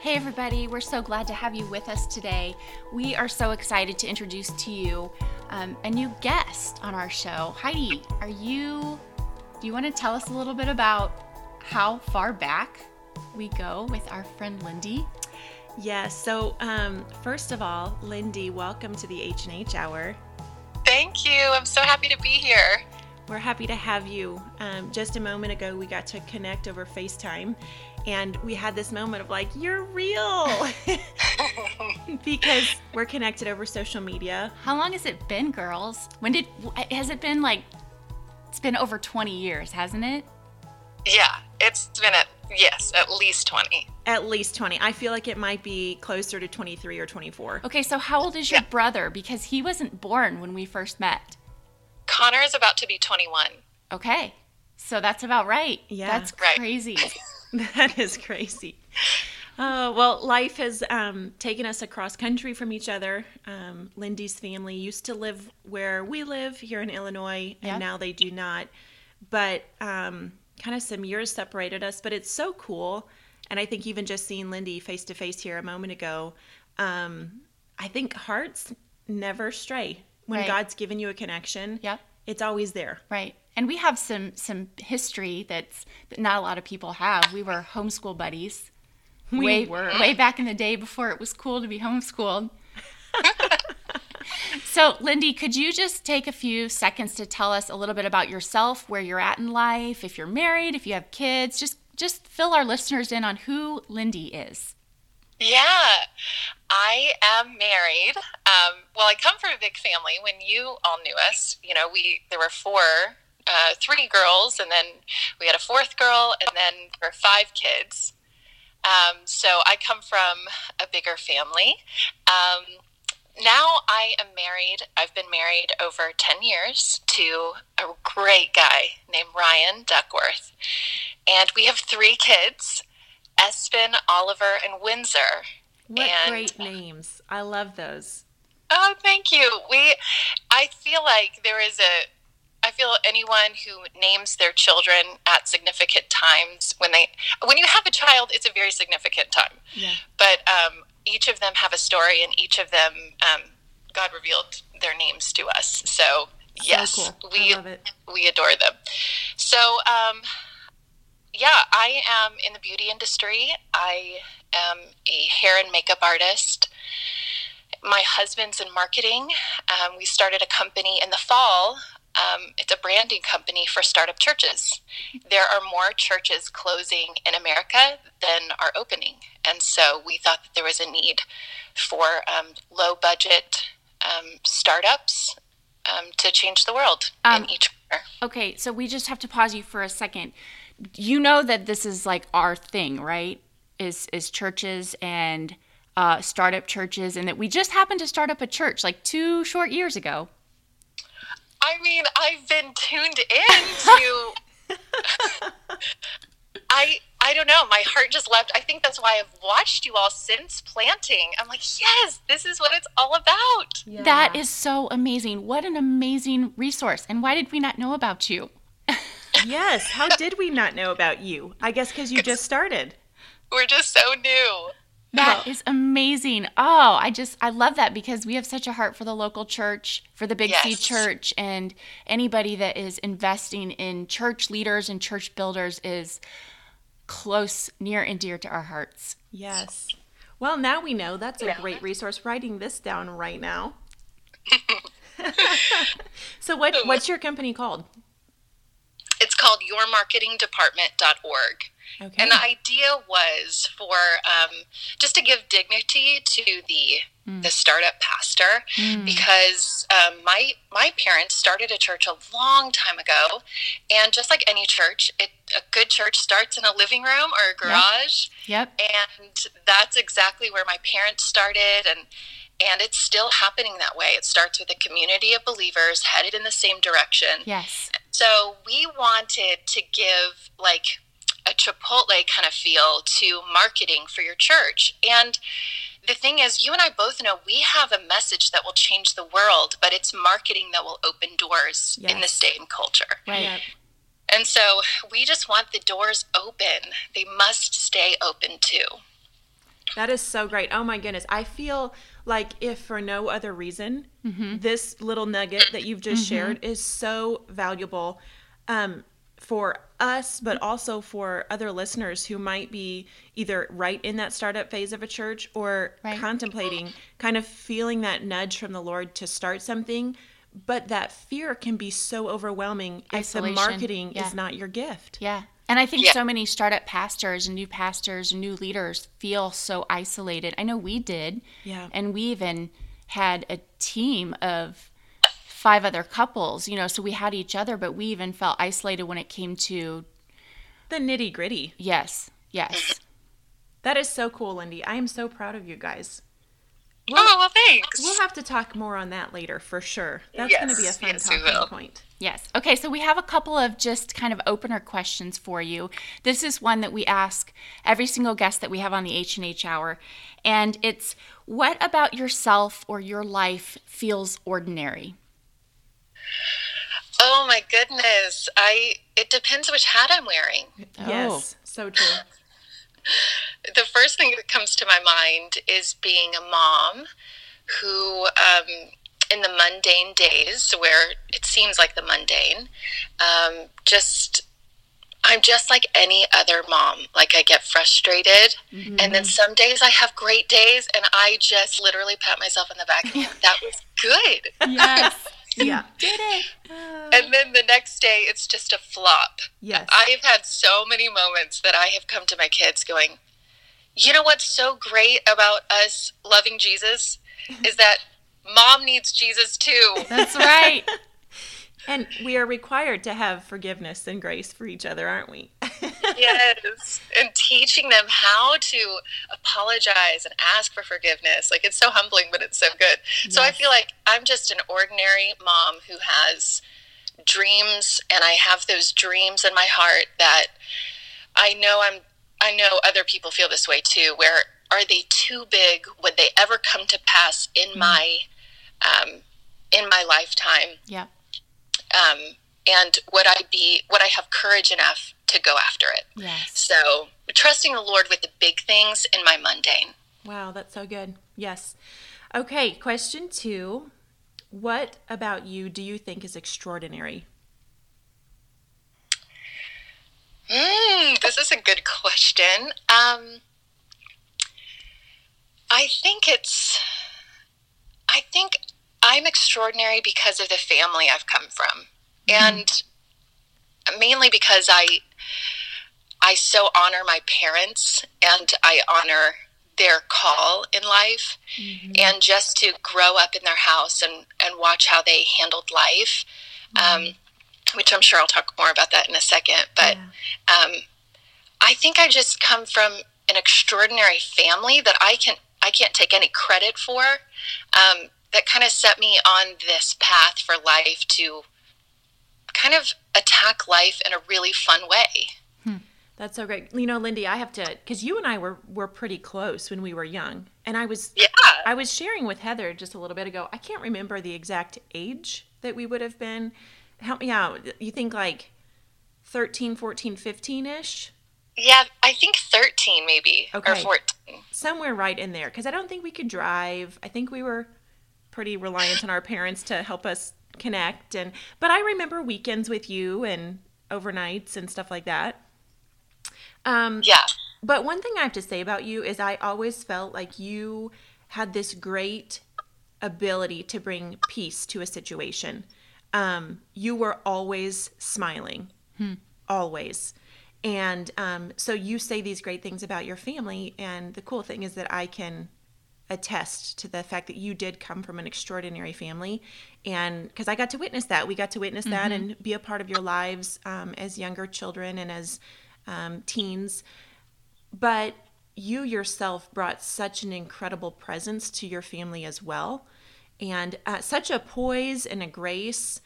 Hey, everybody, we're so glad to have you with us today. We are so excited to introduce to you um, a new guest on our show. Heidi, are you, do you want to tell us a little bit about how far back we go with our friend Lindey? Yes. So, um, first of all, Lindey, welcome to the H and H Hour. Thank you. I'm so happy to be here. We're happy to have you. Um, just a moment ago, we got to connect over FaceTime, and we had this moment of like, "You're real," because we're connected over social media. How long has it been, girls? When did has it been like? It's been over 20 years, hasn't it? Yeah, it's been at yes, at least 20. At least 20. I feel like it might be closer to 23 or 24. Okay, so how old is your Yeah. brother? Because he wasn't born when we first met. Connor is about to be 21. Okay, so that's about right. Yeah. that's Right. That is crazy. Uh, well, life has um, taken us across country from each other. Um, Lindey's family used to live where we live here in Illinois, and Yeah. now they do not. But um, kind of some years separated us. But it's so cool. And I think even just seeing Lindey face to face here a moment ago, um, I think hearts never stray. When Right. God's given you a connection, yeah. it's always there. Right. And we have some some history that's that not a lot of people have. We were homeschool buddies. We way, were. way back in the day before it was cool to be homeschooled. so, Lindey, could you just take a few seconds to tell us a little bit about yourself, where you're at in life, if you're married, if you have kids, just just fill our listeners in on who Lindey is. Yeah, I am married. Um, well, I come from a big family. When you all knew us, you know, we there were four, uh, three girls, and then we had a fourth girl, and then there were five kids. Um, so I come from a bigger family. Um, now I am married. I've been married over 10 years to a great guy named Ryan Duckworth. And we have three kids Espen, Oliver, and Windsor. What And- great names. I love those. Oh, thank you. We, I feel like there is a, I feel anyone who names their children at significant times when they, when you have a child, it's a very significant time. Yeah. But um, each of them have a story, and each of them, um, God revealed their names to us. So yes, cool. We we adore them. So um, yeah, I am in the beauty industry. I am a hair and makeup artist. My husband's in marketing. Um, we started a company in the fall. Um, it's a branding company for startup churches. There are more churches closing in America than are opening. And so we thought that there was a need for um, low budget um, startups um, to change the world Um, in each corner. Okay, so we just have to pause you for a second. You know that this is like our thing, right? Is is churches and uh, startup churches, and that we just happened to start up a church like two short years ago. I mean, I've been tuned in to. I I don't know. My heart just left. I think that's why I've watched you all since planting. I'm like, yes, this is what it's all about. That is so amazing. What an amazing resource. And why did we not know about you? Yes. How did we not know about you? I guess because you just started. We're just so new. That is amazing. Oh, I just I love that because we have such a heart for the local church, for the Big C church and anybody that is investing in church leaders and church builders is close, near and dear to our hearts. Yes. Well, now we know. That's a great resource. Writing this down right now. so, what what's your company called? It's called yourmarketingdepartment.org. Okay. And the idea was for um, just to give dignity to the the startup pastor because um, my my parents started a church a long time ago, and just like any church, it a good church starts in a living room or a garage, Yep. and that's exactly where my parents started. And and it's still happening that way. It starts with a community of believers headed in the same direction. Yes. so we wanted to give like a Chipotle kind of feel to marketing for your church. And the thing is, you and I both know we have a message that will change the world, but it's marketing that will open doors in Yes. this day and culture. Right. Yep. And so we just want the doors open. They must stay open too. That is so great. Oh my goodness. I feel like if for no other reason, this little nugget that you've just shared is so valuable um, for us, but also for other listeners who might be either right in that startup phase of a church or Right. contemplating, kind of feeling that nudge from the Lord to start something. But that fear can be so overwhelming Isolation. if the marketing Yeah. is not your gift. Yeah. And I think Yeah. so many startup pastors and new pastors and new leaders feel so isolated. I know we did. Yeah. And we even had a team of five other couples, you know, so we had each other, but we even felt isolated when it came to The nitty gritty. yes, yes. That is so cool, Lindey. I am so proud of you guys. oh, well, thanks. We'll have to talk more on that later for sure. That's going to be a Yes, fun yes, talking point. Yes. Okay, so we have a couple of just kind of opener questions for you. This is one that we ask every single guest that we have on the H&H Hour, and it's what about yourself or your life feels ordinary? Oh my goodness. I it depends which hat I'm wearing. Yes, so true. the first thing that comes to my mind is being a mom who um, in the mundane days where it seems like the mundane um, just i'm just like any other mom like i get frustrated and then some days i have great days and i just literally pat myself on the back and that was good Yes. Yeah. Did it. and then the next day it's just a flop Yes. I've had so many moments that I have come to my kids going, you know what's so great about us loving Jesus is that mom needs Jesus too. That's right. And we are required to have forgiveness and grace for each other, aren't we? Yes. And teaching them how to apologize and ask for forgiveness. Like it's so humbling, but it's so good. So I feel like I'm just an ordinary mom who has dreams and I have those dreams in my heart that I know I'm I know other people feel this way too where are they too big would they ever come to pass in my um, in my lifetime Yeah. um, and would I be would I have courage enough to go after it Yes. so trusting the Lord with the big things in my mundane Wow, that's so good. Yes. Okay, question two. What about you do you think is extraordinary? Mm, this is a good question. Um, I think it's. I think I'm extraordinary because of the family I've come from, and mainly because I. I so honor my parents, and I honor their call in life, and just to grow up in their house and and watch how they handled life. Um, which I'm sure I'll talk more about that in a second. But um, I think I just come from an extraordinary family that I can I can't take any credit for. Um, that kind of set me on this path for life to kind of attack life in a really fun way. Hmm. That's so great. You know, Lindey, I have to because you and I were were pretty close when we were young, and I was Yeah. I was sharing with Heather just a little bit ago. I can't remember the exact age that we would have been. Help me out. You think like 13, 14, 15 ish? Yeah, I think 13 maybe or Okay. 14. Somewhere right in there. Because I don't think we could drive. I think we were pretty reliant on our parents to help us connect. And but I remember weekends with you and overnights and stuff like that. Um, Yeah. But one thing I have to say about you is I always felt like you had this great ability to bring peace to a situation. Um, you were always smiling, always. And um, so you say these great things about your family. And the cool thing is that I can attest to the fact that you did come from an extraordinary family. And because I got to witness that, we got to witness that and be a part of your lives um, as younger children and as um, teens. But you yourself brought such an incredible presence to your family as well and uh, such a poise and a grace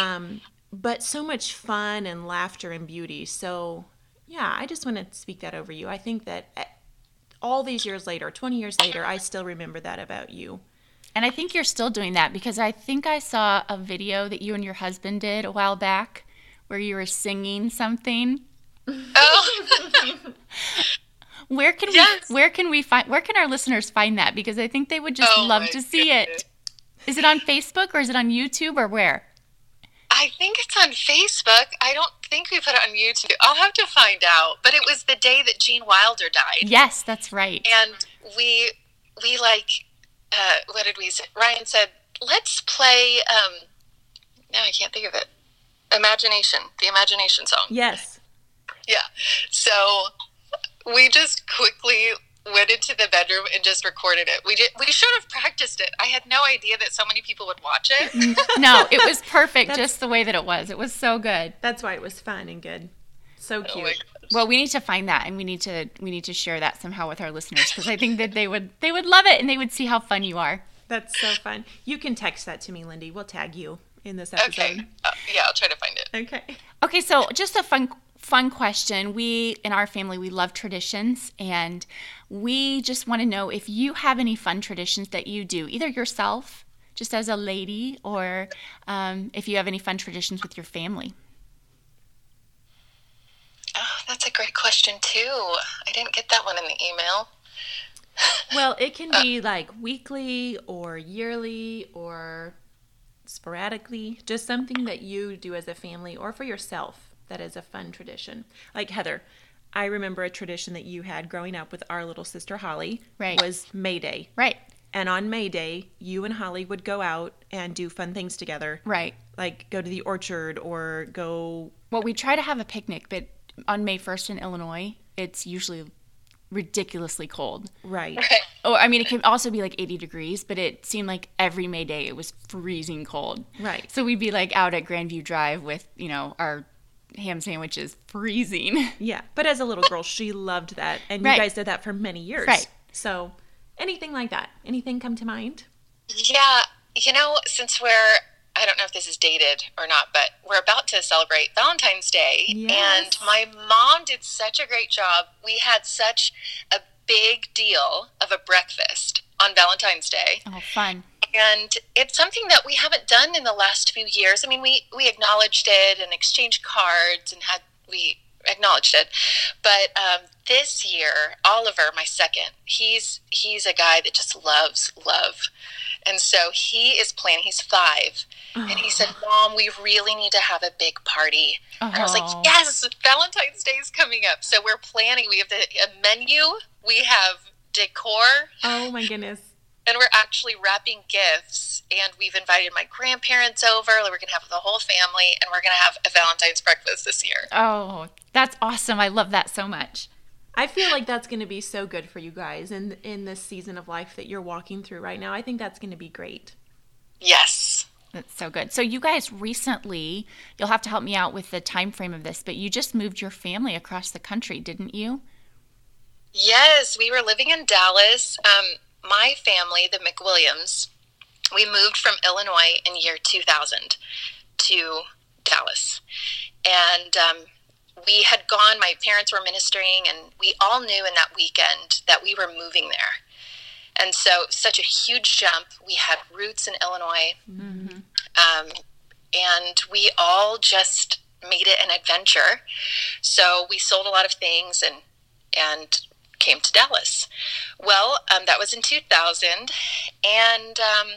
um, but so much fun and laughter and beauty. So yeah i just want to speak that over you. I think that uh, all these years later 20 years later i still remember that about you And I think you're still doing that because I think I saw a video that you and your husband did a while back where you were singing something. Oh, Where can Yes. we where can we find where can our listeners find that? Because I think they would just Oh love my to see it. goodness. Is it on Facebook or is it on YouTube or where? I think it's on Facebook. I don't think we put it on YouTube. I'll have to find out. But it was the day that Gene Wilder died. Yes, that's right. and we we like uh, what did we say? Ryan said, "Let's play." Um, now I can't think of it. Imagination, the imagination song. Yes. Yeah. So we just quickly went into the bedroom and just recorded it. We did. We should have practiced it. I had no idea that so many people would watch it. no, it was perfect That's- just the way that it was. It was so good. That's why it was fun and good. So Oh cute. my gosh. Well, we need to find that and we need to we need to share that somehow with our listeners because I think that they would they would love it and they would see how fun you are. That's so fun. You can text that to me, Lindey. We'll tag you in this episode. Okay. Uh, yeah, I'll try to find it. Okay. Okay, so just a fun fun question. We in our family we love traditions and we just want to know if you have any fun traditions that you do, either yourself, just as a lady, or um, if you have any fun traditions with your family. Oh, that's a great question too. I didn't get that one in the email. Well, it can be like weekly or yearly or sporadically, just something that you do as a family or for yourself that is a fun tradition. Like Heather, I remember a tradition that you had growing up with our little sister Holly Right. was May Day. Right. And on May Day, you and Holly would go out and do fun things together. Right. Like go to the orchard or go Well, we try to have a picnic, but on May 1st in Illinois, it's usually ridiculously cold. right. Right. Oh, I mean, it can also be like 80 degrees, but it seemed like every May Day it was freezing cold. Right. So we'd be like out at Grandview Drive with, you know, our ham sandwiches freezing. Yeah, but as a little girl, she loved that, and Right. you guys did that for many years. Right. So, anything like that? Anything come to mind? Yeah, you know, since we're I don't know if this is dated or not, but we're about to celebrate Valentine's Day Yes. and my mom did such a great job. We had such a big deal of a breakfast on Valentine's Day. Oh, fun. And it's something that we haven't done in the last few years. I mean, we we acknowledged it and exchanged cards and had we acknowledged it, but um, this year, Oliver, my second, he's he's a guy that just loves love, and so he is planning. He's five, and he said, "Mom, we really need to have a big party." And I was Oh. like, "Yes, Valentine's Day is coming up, so we're planning. We have the, a menu, we have decor." Oh my goodness. And we're actually wrapping gifts and we've invited my grandparents over like we're gonna have the whole family and we're gonna have a valentine's breakfast this year Oh, that's awesome. I love that so much. I feel like that's going to be so good for you guys in in this season of life that you're walking through right now. I think that's going to be great. yes That's so good. So you guys recently, you'll have to help me out with the time frame of this, but you just moved your family across the country, didn't you? yes we were living in dallas um, my family the mcwilliams we moved from illinois in year 2000 to dallas. And um, we had gone my parents were ministering and we all knew in that weekend that we were moving there. And so such a huge jump. We had roots in illinois. Um, and we all just made it an adventure. So we sold a lot of things and and came to dallas well um, that was in 2000 and um,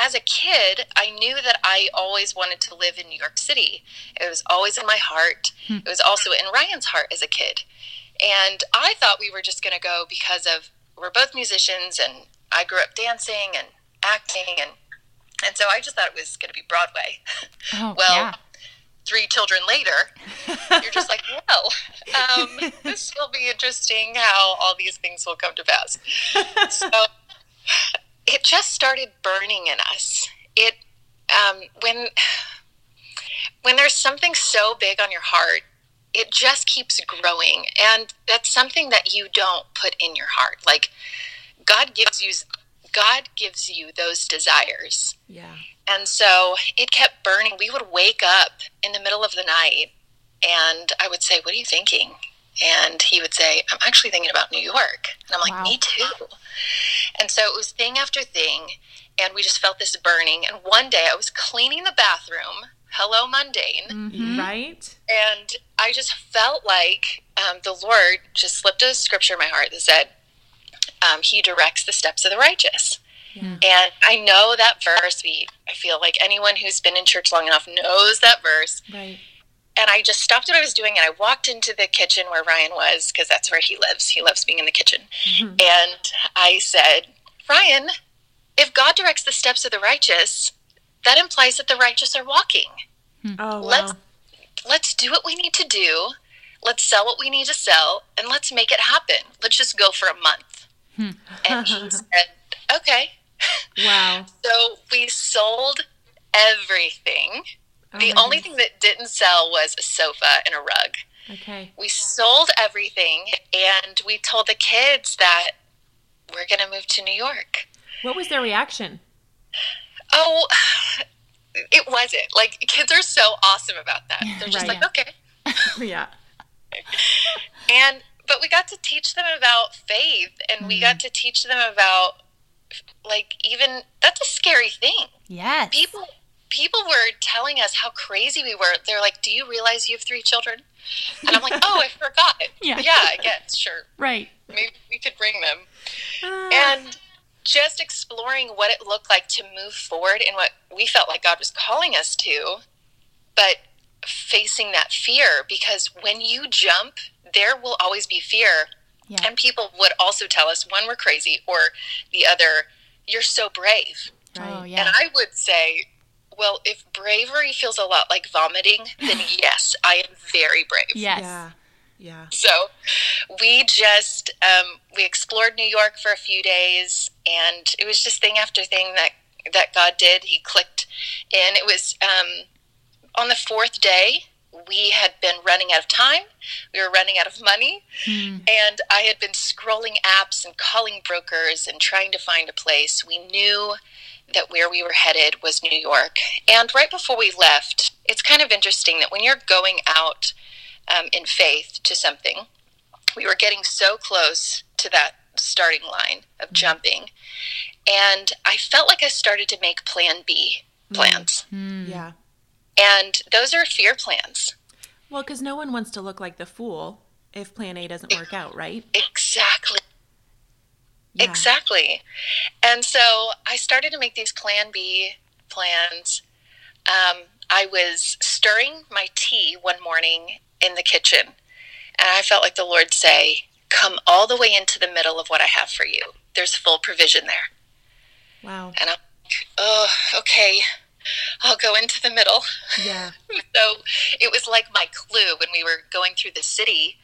as a kid, I knew that I always wanted to live in New York City. It was always in my heart. It was also in Ryan's heart as a kid. And I thought we were just going to go because of we're both musicians and I grew up dancing and acting and and so I just thought it was going to be Broadway. Oh, Well, yeah. Three children later, you're just like, well, um, this will be interesting how all these things will come to pass. So it just started burning in us. It um, when when there's something so big on your heart, it just keeps growing, and that's something that you don't put in your heart. Like God gives you, God gives you those desires. Yeah. And so it kept burning. We would wake up in the middle of the night and I would say, What are you thinking? And he would say, I'm actually thinking about New York. And I'm like, Wow. Me too. And so it was thing after thing. And we just felt this burning. And one day I was cleaning the bathroom. Hello, mundane. Mhm. Right? And I just felt like um, the Lord just slipped a scripture in my heart that said, um, He directs the steps of the righteous. And I know that verse. We, I feel like anyone who's been in church long enough knows that verse. Right. And I just stopped what I was doing and I walked into the kitchen where Ryan was because that's where he lives. He loves being in the kitchen. Mm-hmm. And I said, Ryan, if God directs the steps of the righteous, that implies that the righteous are walking. Hmm. Oh, wow. Let's let's do what we need to do. Let's sell what we need to sell and let's make it happen. Let's just go for a month. Hmm. And he said, Okay. Wow. So we sold everything. Oh the only thing that didn't sell was a sofa and a rug. Okay. We sold everything and we told the kids that we're going to move to New York. What was their reaction? Oh, it wasn't. Like, kids are so awesome about that. They're just Right. like, okay. yeah. And, but we got to teach them about faith and we mm. got to teach them about, like, even that's a scary thing. Yes. people people were telling us how crazy we were. They're like, "Do you realize you have three children?" And I'm like, "Oh, I forgot." Yeah. yeah, I guess sure. Right. Maybe we could bring them. Ah, And just exploring what it looked like to move forward in what we felt like God was calling us to, but facing that fear because when you jump, there will always be fear. Yeah. And people would also tell us one, we're crazy, or the other, you're so brave. Oh, yeah. And I would say, well, if bravery feels a lot like vomiting, then yes, I am very brave. Yes. Yeah. Yeah. So we just um, we explored New York for a few days, and it was just thing after thing that that God did. He clicked in. It was um, on the fourth day. We had been running out of time. We were running out of money. Hmm. And I had been scrolling apps and calling brokers and trying to find a place. We knew that where we were headed was New York. And right before we left, it's kind of interesting that when you're going out um, in faith to something, we were getting so close to that starting line of jumping. And I felt like I started to make plan B plans. Hmm. Yeah. And those are fear plans. Well, because no one wants to look like the fool if plan A doesn't work out, right? Exactly. Yeah. Exactly. And so I started to make these plan B plans. Um, I was stirring my tea one morning in the kitchen, and I felt like the Lord say, Come all the way into the middle of what I have for you. There's full provision there. Wow. And I'm like, Oh, okay. I'll go into the middle. Yeah. So it was like my clue when we were going through the city.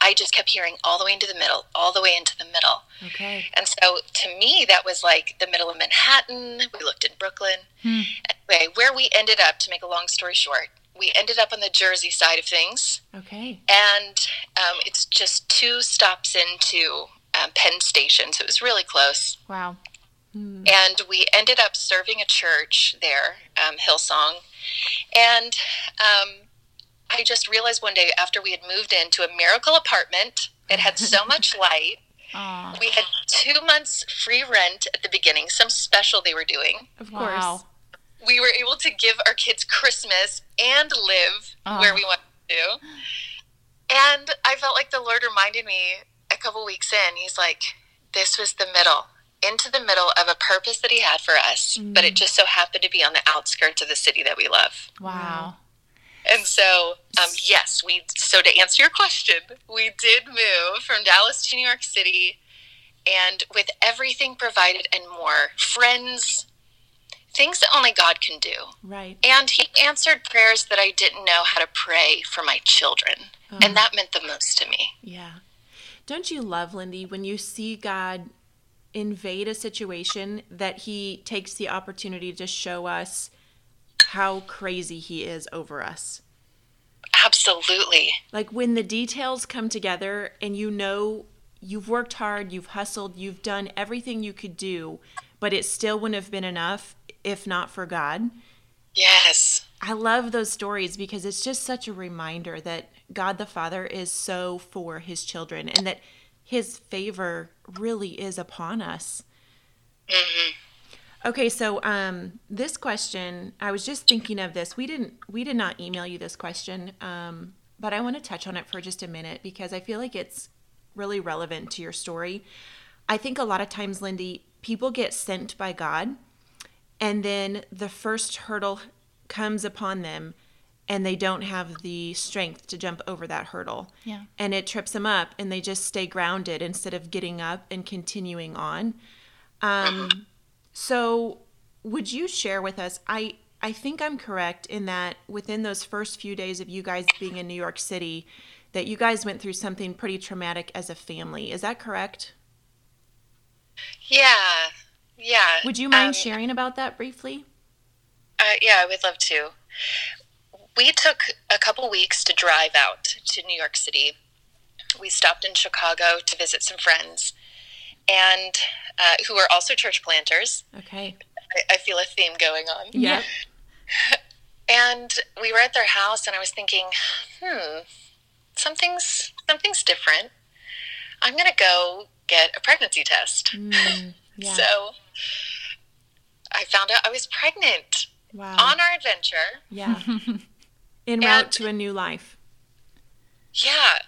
I just kept hearing all the way into the middle, all the way into the middle. Okay. And so to me, that was like the middle of Manhattan. We looked in Brooklyn. Hmm. Anyway, where we ended up, to make a long story short, we ended up on the Jersey side of things. Okay. And um, it's just two stops into um, Penn Station. So it was really close. Wow. And we ended up serving a church there, um, Hillsong. And um, I just realized one day after we had moved into a miracle apartment, it had so much light. Aw. We had two months free rent at the beginning, some special they were doing. Of Wow. course. We were able to give our kids Christmas and live Oh. where we wanted to. And I felt like the Lord reminded me a couple weeks in, He's like, this was the middle, into the middle of a purpose that He had for us, but it just so happened to be on the outskirts of the city that we love. Wow. And so, um, yes, we. So to answer your question, we did move from Dallas to New York City, and with everything provided and more, friends, things that only God can do. Right. And He answered prayers that I didn't know how to pray for my children, and that meant the most to me. Yeah. Don't you love, Lindey, when you see God invade a situation that he takes the opportunity to show us how crazy he is over us? Absolutely. Like when the details come together and you know you've worked hard, you've hustled, you've done everything you could do, but it still wouldn't have been enough if not for God. Yes. I love those stories because it's just such a reminder that God the Father is so for his children and that his favor really is upon us. Okay, so um, this question, I was just thinking of this. We didn't, we did not email you this question, um, but I want to touch on it for just a minute because I feel like it's really relevant to your story. I think a lot of times, Lindey, people get sent by God, and then the first hurdle comes upon them, and they don't have the strength to jump over that hurdle. Yeah. And it trips them up, and they just stay grounded instead of getting up and continuing on. Um, so, would you share with us? I I think I'm correct in that within those first few days of you guys being in New York City, that you guys went through something pretty traumatic as a family. Is that correct? Yeah, yeah. Would you mind Um, sharing about that briefly? Uh, yeah, I would love to. We took a couple weeks to drive out to New York City. We stopped in Chicago to visit some friends, and uh, who are also church planters. Okay. I, I feel a theme going on. Yeah. And we were at their house, and I was thinking, hmm, something's something's different. I'm gonna go get a pregnancy test. Mm, yeah. So I found out I was pregnant wow. on our adventure. yeah. En route And- to a new life. Yeah,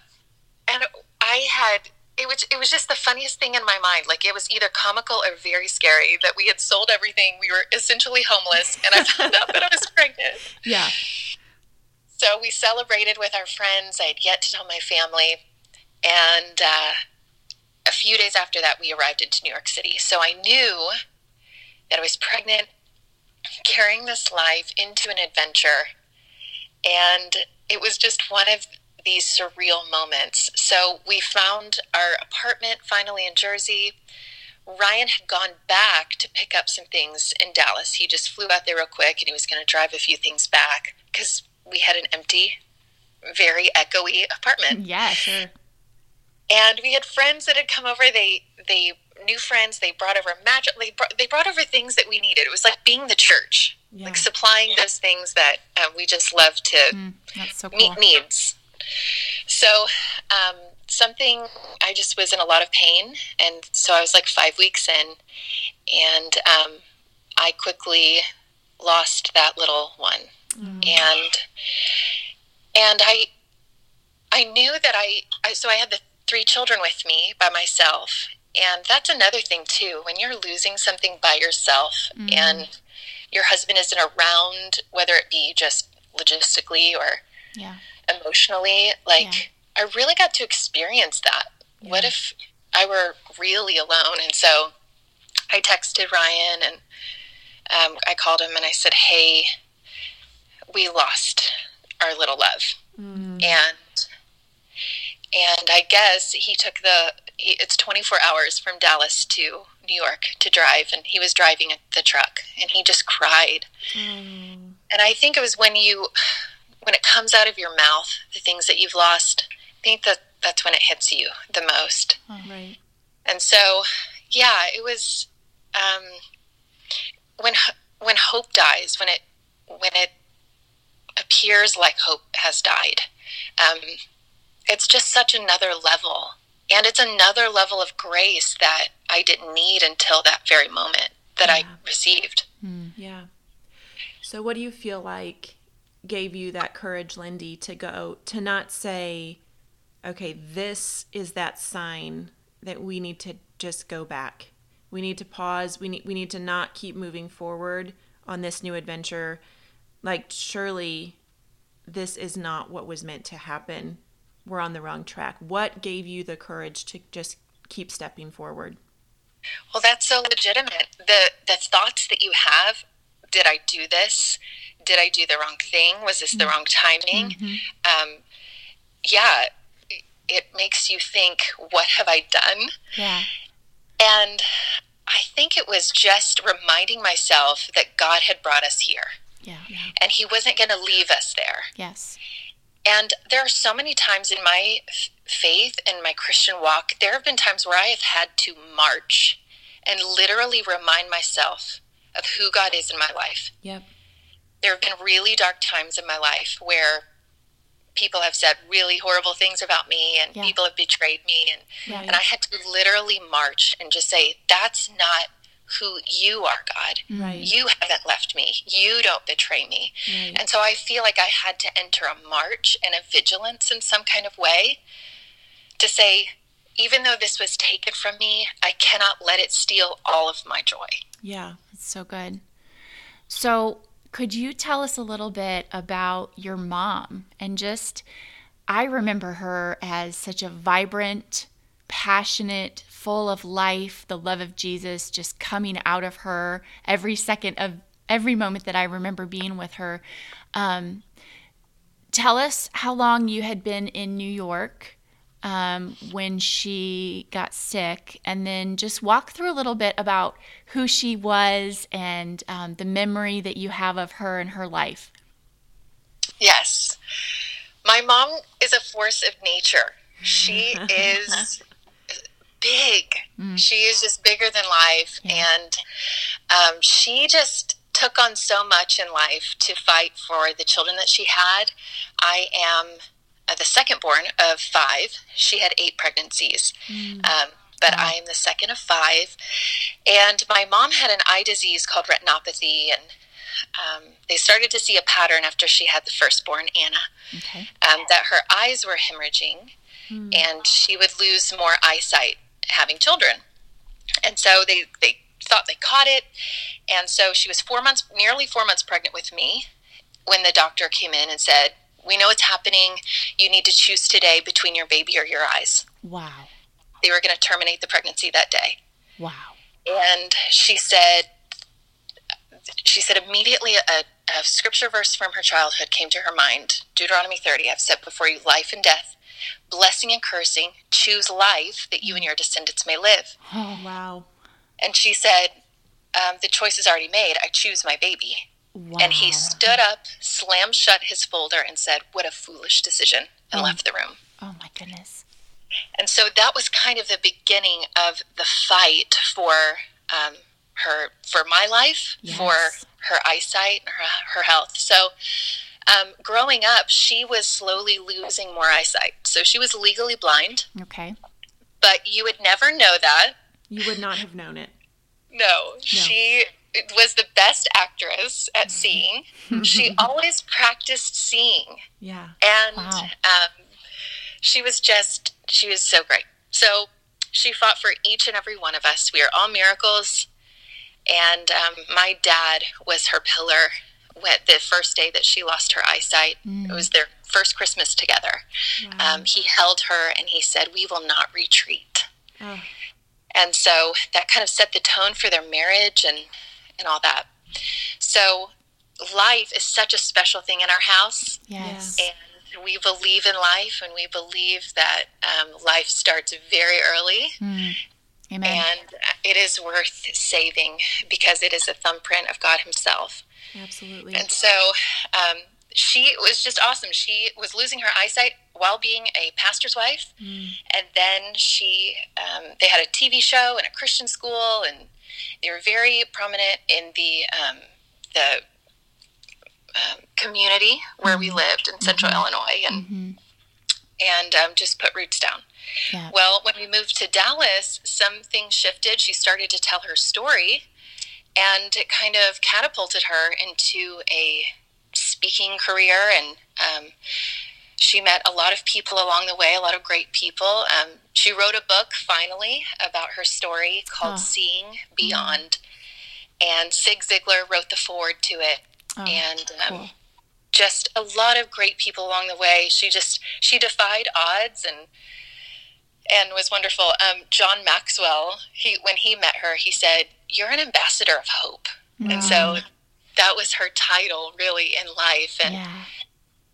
and I had it was it was just the funniest thing in my mind. Like it was either comical or very scary that we had sold everything. We were essentially homeless, and I found out that I was pregnant. Yeah. So we celebrated with our friends. I had yet to tell my family, and uh, a few days after that, we arrived into New York City. So I knew that I was pregnant, carrying this life into an adventure, and it was just one of these surreal moments. So we found our apartment finally in Jersey. Ryan had gone back to pick up some things in Dallas. He just flew out there real quick and he was going to drive a few things back because we had an empty, very echoey apartment. Yeah, sure. And we had friends that had come over. They they new friends. They brought over magic. They brought, they brought over things that we needed. It was like being the church, Yeah. like supplying those things that uh, we just love to Mm, so cool. meet needs. So, um, something I just was in a lot of pain, and so I was like five weeks in, and um, I quickly lost that little one, and and I I knew that I, I so I had the three children with me by myself, and that's another thing too. When you're losing something by yourself, and your husband isn't around, whether it be just logistically or Yeah. emotionally like i really got to experience that. What if i were really alone? And so i texted ryan and um, i called him and i said hey we lost our little love. Mm. and and i guess he took the it's 24 hours from dallas to new york to drive and he was driving the truck and he just cried Mm. and I think it was when you, when it comes out of your mouth, the things that you've lost. I think that that's when it hits you the most. Right. And so, yeah, it was um, when when hope dies, when it when it appears like hope has died. Um, it's just such another level, and it's another level of grace that I didn't need until that very moment that I Yeah. received. Hmm. Yeah. So, what do you feel like gave you that courage, Lindey, to go to not say, okay, this is that sign that we need to just go back. We need to pause. We need we need to not keep moving forward on this new adventure. Like surely this is not what was meant to happen. We're on the wrong track. What gave you the courage to just keep stepping forward? Well, that's so legitimate. The the thoughts that you have, did I do this? Did I do the wrong thing? Was this the wrong timing? Um, yeah, it, it makes you think, what have I done? Yeah. And I think it was just reminding myself that God had brought us here Yeah. and He wasn't going to leave us there. Yes. And there are so many times in my f- faith and my Christian walk, there have been times where I have had to march and literally remind myself of who God is in my life. Yep. There have been really dark times in my life where people have said really horrible things about me and Yeah. people have betrayed me and Yeah. and I had to literally march and just say that's not who you are, God. Right. You haven't left me. You don't betray me. Right. And so I feel like I had to enter a march and a vigilance in some kind of way to say, even though this was taken from me, I cannot let it steal all of my joy. yeah. That's so good. So, could you tell us a little bit about your mom and just I remember her as such a vibrant, passionate, full of life, the love of Jesus just coming out of her every second of every moment that I remember being with her. Um, tell us how long you had been in New York um, when she got sick, and then just walk through a little bit about who she was and um, the memory that you have of her and her life. Yes. My mom is a force of nature. She is big. She is just bigger than life. Yeah. And um, she just took on so much in life to fight for the children that she had. I am uh, the second born of five. She had eight pregnancies. Um, but I am the second of five. And my mom had an eye disease called retinopathy. And um, they started to see a pattern after she had the firstborn, Anna Okay. um, that her eyes were hemorrhaging and she would lose more eyesight having children. And so they, they thought they caught it. And so she was four months, nearly four months pregnant with me when the doctor came in and said, We know it's happening. You need to choose today between your baby or your eyes. Wow. They were going to terminate the pregnancy that day. Wow. And she said, she said immediately a, a scripture verse from her childhood came to her mind Deuteronomy 30 I've set before you life and death, blessing and cursing. Choose life that you and your descendants may live. Oh, Wow. And she said, um, The choice is already made. I choose my baby. wow. And he stood up, slammed shut his folder, and said, What a foolish decision, and Oh. left the room. Oh, my goodness. And so that was kind of the beginning of the fight for um, her, for my life, for her eyesight, her, her health. So um, growing up, she was slowly losing more eyesight. So she was legally blind, Okay. but you would never know that. You would not have known it. No, she was the best actress at seeing. she always practiced seeing. Yeah. and Wow. um, she was just she was so great so she fought for each and every one of us we are all miracles and um, my dad was her pillar when the first day that she lost her eyesight. It was their first christmas together. Wow. um, he held her and he said we will not retreat. Oh, and so that kind of set the tone for their marriage and and all that. So life is such a special thing in our house. Yes. and we believe in life and we believe that um, life starts very early. Mm. Amen. and it is worth saving because it is a thumbprint of god himself absolutely. and so um, she was just awesome she was losing her eyesight while being a pastor's wife and then she um, they had a tv show and a christian school and they were very prominent in the um, the um, community where we lived in central illinois and Mhm. and um, just put roots down. Yeah. Well, when we moved to Dallas, some things shifted. She started to tell her story, and it kind of catapulted her into a speaking career. And um, she met a lot of people along the way, a lot of great people. Um, she wrote a book finally about her story called Oh. Seeing Beyond. And Zig Ziglar wrote the foreword to it. Oh, and um, cool. just a lot of great people along the way. She just she defied odds and and was wonderful. Um, John Maxwell, he when he met her, he said, "You're an ambassador of hope," and so that was her title really in life. And yeah.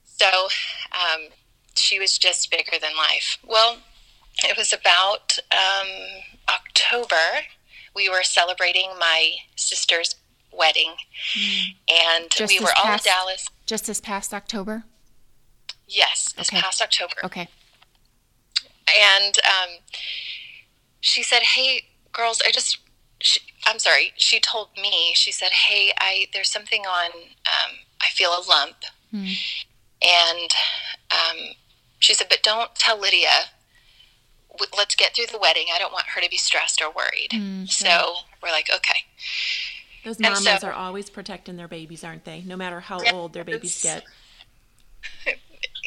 so um, she was just bigger than life. Well, it was about um, October. We were celebrating my sister's wedding, and Just we were all past- in Dallas. Just this past October. Yes, this Okay. past October. Okay. And um, she said, "Hey, girls, I just." She, I'm sorry. She told me. She said, "Hey, I there's something on. Um, I feel a lump." Hmm. And um, she said, "But don't tell Lydia. Let's get through the wedding. I don't want her to be stressed or worried." Mm, So we're like, okay. Those And mamas so- are always protecting their babies, aren't they? No matter how old their babies get.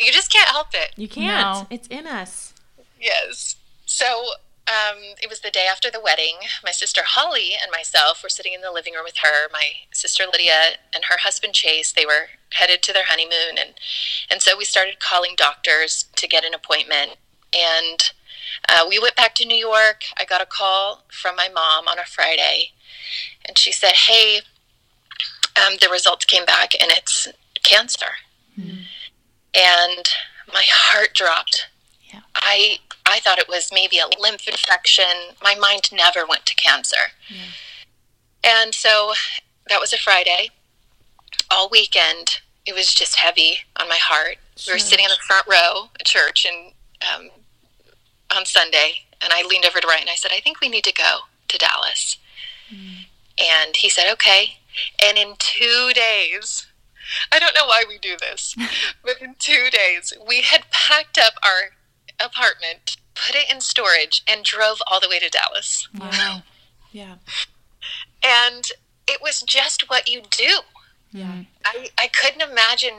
You just can't help it. You can't. No. It's in us. Yes. So um, it was the day after the wedding. My sister Holly and myself were sitting in the living room with her. My sister Lydia and her husband Chase, they were headed to their honeymoon. And, and so we started calling doctors to get an appointment. And uh, we went back to New York. I got a call from my mom on a Friday. And she said, Hey, um, the results came back and it's cancer. And my heart dropped. Yeah. I I thought it was maybe a lymph infection. My mind never went to cancer. And so that was a Friday. All weekend, it was just heavy on my heart. We were sitting in the front row at church and um, on Sunday, and I leaned over to Ryan. And I said, "I think we need to go to Dallas." And he said, "Okay." And in two days, I don't know why we do this, but in two days, we had packed up our apartment, put it in storage, and drove all the way to Dallas. Wow. Yeah. And it was just what you do. Yeah. I, I couldn't imagine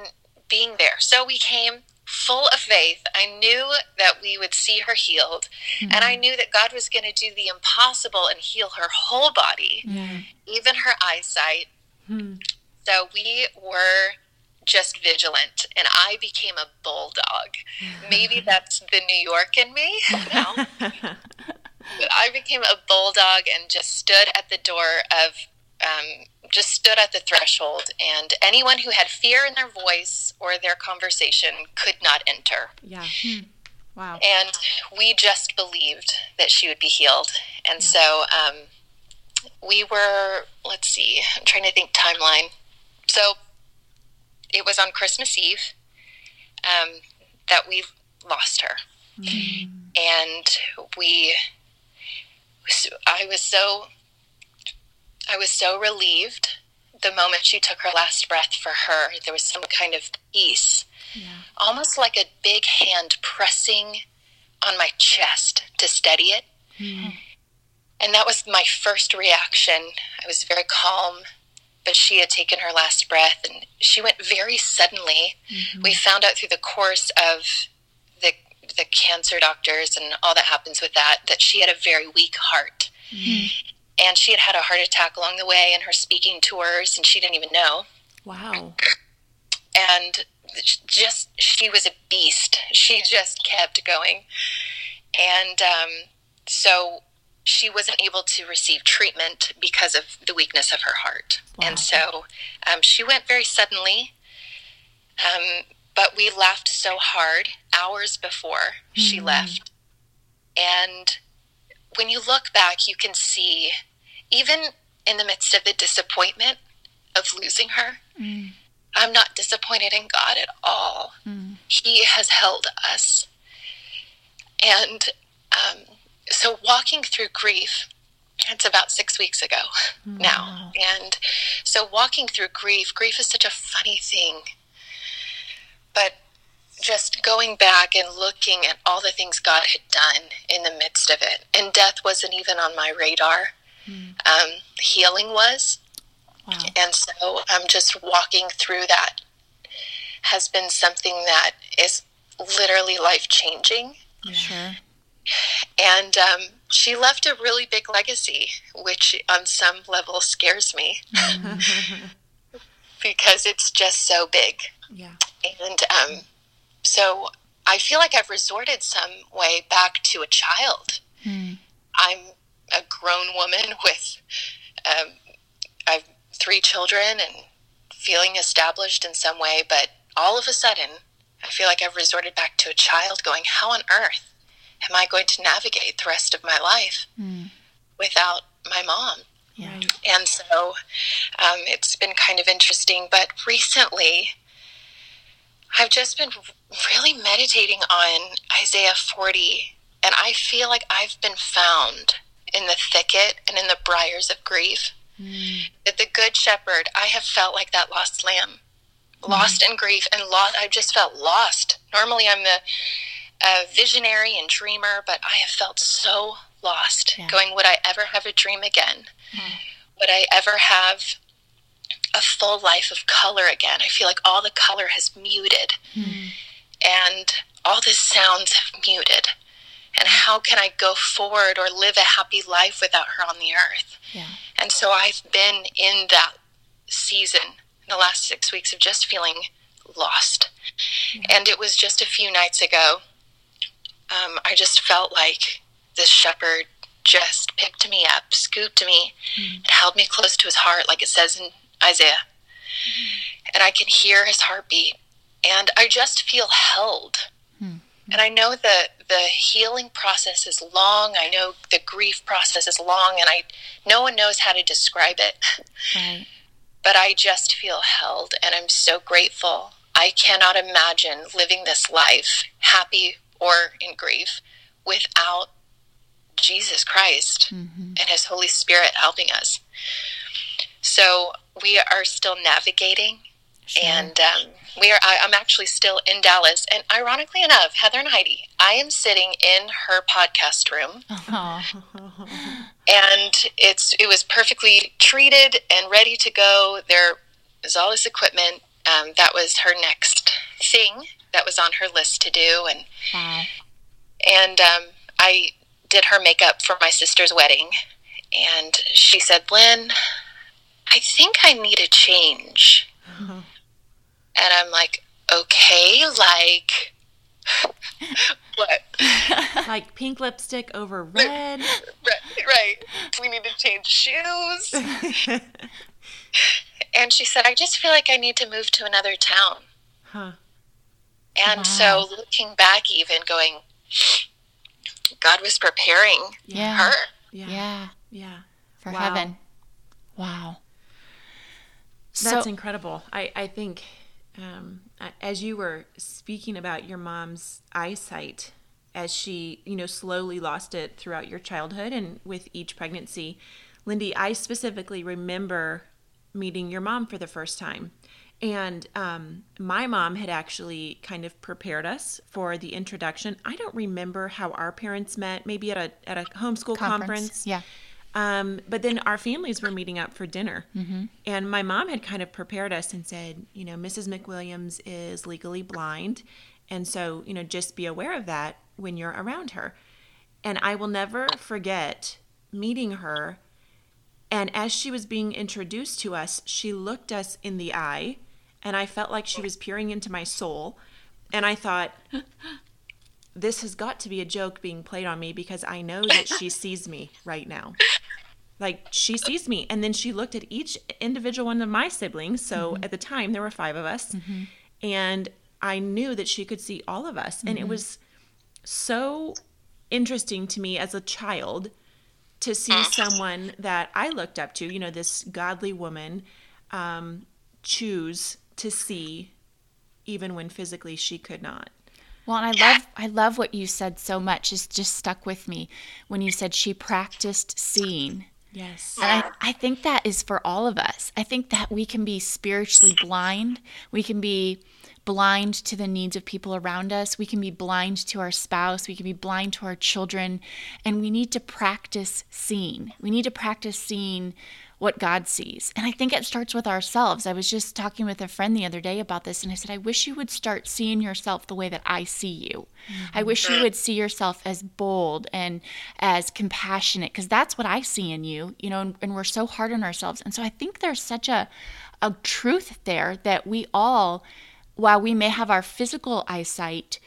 being there. So we came full of faith. I knew that we would see her healed, and I knew that God was going to do the impossible and heal her whole body, Yeah. even her eyesight. Hmm. So we were just vigilant, and I became a bulldog. Maybe that's the New York in me now. But I became a bulldog and just stood at the door of, um, just stood at the threshold, and anyone who had fear in their voice or their conversation could not enter. yeah. Wow. And we just believed that she would be healed. And so um, we were, let's see, I'm trying to think timeline. So it was on Christmas Eve um, that we lost her. And we, I was so, I was so relieved the moment she took her last breath for her. There was some kind of peace Yeah. almost like a big hand pressing on my chest to steady it. And that was my first reaction. I was very calm, but she had taken her last breath and she went very suddenly. We found out through the course of the the cancer doctors and all that happens with that that she had a very weak heart. And she had had a heart attack along the way in her speaking tours and she didn't even know Wow. and just she was a beast. She just kept going, and um, so she wasn't able to receive treatment because of the weakness of her heart, Wow. and so um, she went very suddenly. Um, but we laughed so hard hours before she left, and when you look back, you can see, even in the midst of the disappointment of losing her, I'm not disappointed in God at all. He has held us. And um, so, walking through grief, it's about six weeks ago now. And so, walking through grief, grief is such a funny thing. But just going back and looking at all the things God had done in the midst of it, and death wasn't even on my radar. Um, healing was, Wow. and so um, just walking through that has been something that is literally life changing. Sure. And um, she left a really big legacy, which on some level scares me because it's just so big. Yeah. And um, so I feel like I've resorted some way back to a child. I'm a grown woman with um, I've three children and feeling established in some way, but all of a sudden, I feel like I've resorted back to a child going, How on earth am I going to navigate the rest of my life hmm. without my mom? Yeah. And so um, it's been kind of interesting. But recently, I've just been really meditating on Isaiah 40, and I feel like I've been found in the thicket and in the briars of grief. Hmm. That the Good Shepherd, I have felt like that lost lamb, lost hmm. in grief, and lost. I just felt lost. Normally, I'm the uh, visionary and dreamer, but I have felt so lost, Yeah. going, would I ever have a dream again? Hmm. Would I ever have a full life of color again? I feel like all the color has muted hmm. and all the sounds have muted. And hmm. how can I go forward or live a happy life without her on the earth? Yeah. And so I've been in that season the last six weeks of just feeling lost. And it was just a few nights ago. Um, I just felt like this shepherd just picked me up, scooped me, mm-hmm. and held me close to his heart, like it says in Isaiah. Mm-hmm. And I can hear his heartbeat. And I just feel held. Mm-hmm. And I know the the healing process is long. I know the grief process is long, and I no one knows how to describe it. Right. But I just feel held, and I'm so grateful. I cannot imagine living this life, happy or in grief, without Jesus Christ and His Holy Spirit helping us. So we are still navigating and um, we are. I, I'm actually still in Dallas, and ironically enough, Heather and Heidi, I am sitting in her podcast room, Oh, and it's it was perfectly treated and ready to go. There is all this equipment. Um, that was her next thing that was on her list to do, and wow. and um, I did her makeup for my sister's wedding, and she said, "Lynn, I think I need a change." And I'm like, "Okay, like what?" like pink lipstick over red. right, right. We need to change shoes. and she said, "I just feel like I need to move to another town." huh. And Wow. so looking back, even going, God was preparing Yeah. her. Yeah. Yeah. Yeah. For Wow. heaven. Wow. That's So, incredible. I, I think um, as you were speaking about your mom's eyesight, as she, you know, slowly lost it throughout your childhood and with each pregnancy, Lindey, I specifically remember meeting your mom for the first time. And um, my mom had actually kind of prepared us for the introduction. I don't remember how our parents met, maybe at a at a homeschool conference. Yeah. Um, but then our families were meeting up for dinner. And my mom had kind of prepared us and said, you know, Mrs. McWilliams is legally blind. And so, you know, just be aware of that when you're around her. And I will never forget meeting her. And as she was being introduced to us, she looked us in the eye. And I felt like she was peering into my soul. And I thought, this has got to be a joke being played on me because I know that she sees me right now. Like she sees me. And then she looked at each individual one of my siblings. So mm-hmm. at the time, there were five of us. Mm-hmm. And I knew that she could see all of us. And it mm-hmm. was so interesting to me as a child to see someone that I looked up to, you know, this godly woman, um, choose to see even when physically she could not. Well, and I love I love what you said so much. It's just stuck with me when you said she practiced seeing. Yes. And I, I think that is for all of us. I think that we can be spiritually blind. We can be blind to the needs of people around us. We can be blind to our spouse. We can be blind to our children. And we need to practice seeing. We need to practice seeing what God sees. And I think it starts with ourselves. I was just talking with a friend the other day about this, and I said, I wish you would start seeing yourself the way that I see you. I wish you would see yourself as bold and as compassionate, because that's what I see in you, you know, and, and we're so hard on ourselves. And so I think there's such a, a truth there that we all, while we may have our physical eyesight,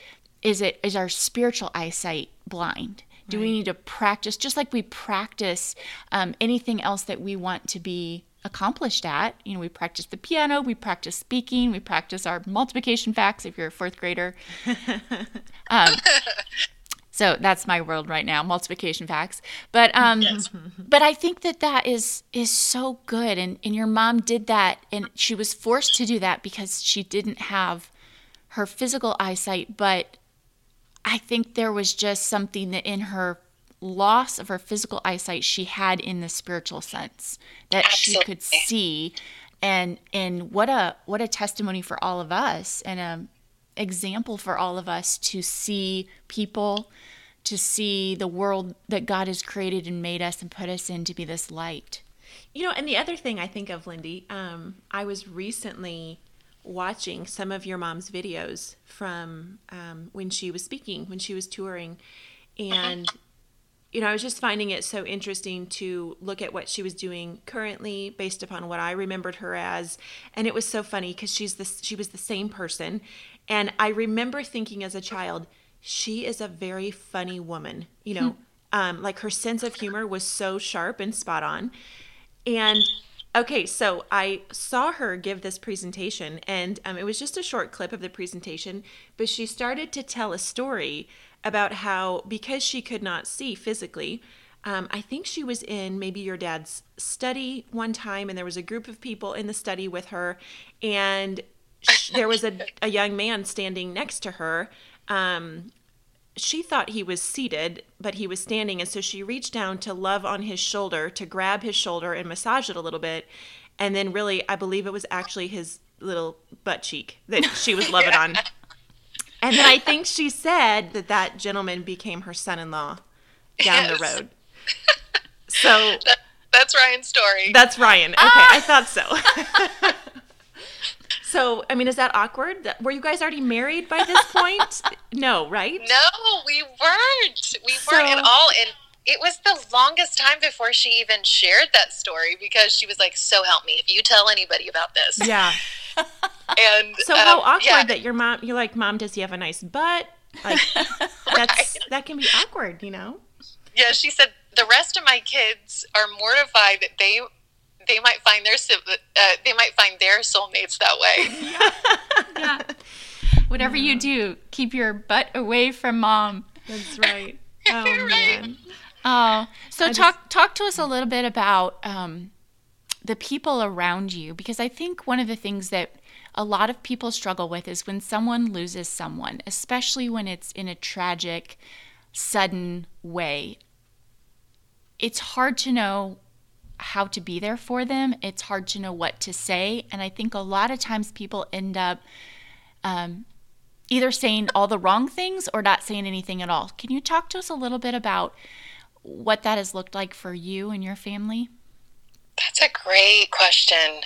is it is our spiritual eyesight blind? Do we need to practice just like we practice um, anything else that we want to be accomplished at? You know, we practice the piano, we practice speaking, we practice our multiplication facts if you're a fourth grader. um, so that's my world right now, multiplication facts. But um, but I think that that is is so good, and and your mom did that, and she was forced to do that because she didn't have her physical eyesight, but I think there was just something that in her loss of her physical eyesight she had in the spiritual sense that she could see. And and what a what a testimony for all of us. And a example for all of us to see people to see the world that God has created and made us and put us in to be this light. You know, and the other thing I think of, Lindey, um, I was recently watching some of your mom's videos from um, when she was speaking, when she was touring. And, you know, I was just finding it so interesting to look at what she was doing currently based upon what I remembered her as. And it was so funny because she's this, she was the same person. And I remember thinking as a child, she is a very funny woman. You know, um, like her sense of humor was so sharp and spot on. And okay, so I saw her give this presentation, and um, it was just a short clip of the presentation, but she started to tell a story about how, because she could not see physically, um, I think she was in maybe your dad's study one time, and there was a group of people in the study with her, and sh- there was a, a young man standing next to her. Um, she thought he was seated, but he was standing. And so she reached down to love on his shoulder, to grab his shoulder and massage it a little bit. And then, really, I believe it was actually his little butt cheek that she was loving on. And then I think she said that that gentleman became her son in law down the road. So That, that's Ryan's story. that's Ryan. Okay, I thought so. so, I mean, is that awkward? Were you guys already married by this point? No, right? no, we weren't. We So- weren't at all. And it was the longest time before she even shared that story because she was like, "So help me if you tell anybody about this." Yeah. And So how um, awkward yeah, that your mom you're like, Mom, does he have a nice butt? Like that's that can be awkward, you know? Yeah, she said the rest of my kids are mortified that they they might find their uh, they might find their soulmates that way. Yeah. Whatever you do, keep your butt away from mom. That's right. Oh Right. man. Oh, so just- talk talk to us a little bit about um, the people around you because I think one of the things that a lot of people struggle with is when someone loses someone, especially when it's in a tragic, sudden way. It's hard to know how to be there for them. It's hard to know what to say, and I think a lot of times people end up um, either saying all the wrong things or not saying anything at all. Can you talk to us a little bit about what that has looked like for you and your family? That's a great question.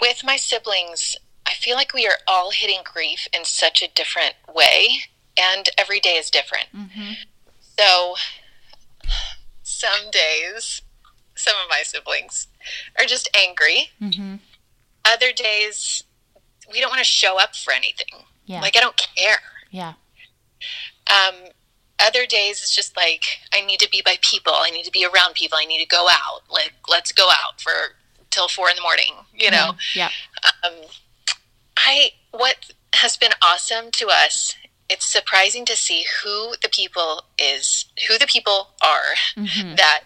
With my siblings, I feel like we are all hitting grief in such a different way, and every day is different. So, some days, some of my siblings are just angry. Mm-hmm. Other days, we don't want to show up for anything. Yeah. Like, I don't care. Yeah. Um, other days, it's just like, I need to be by people. I need to be around people. I need to go out. Like, let's go out for till four in the morning, you know? Yeah. um, I what has been awesome to us. It's surprising to see who the people is, who the people are Mm-hmm. that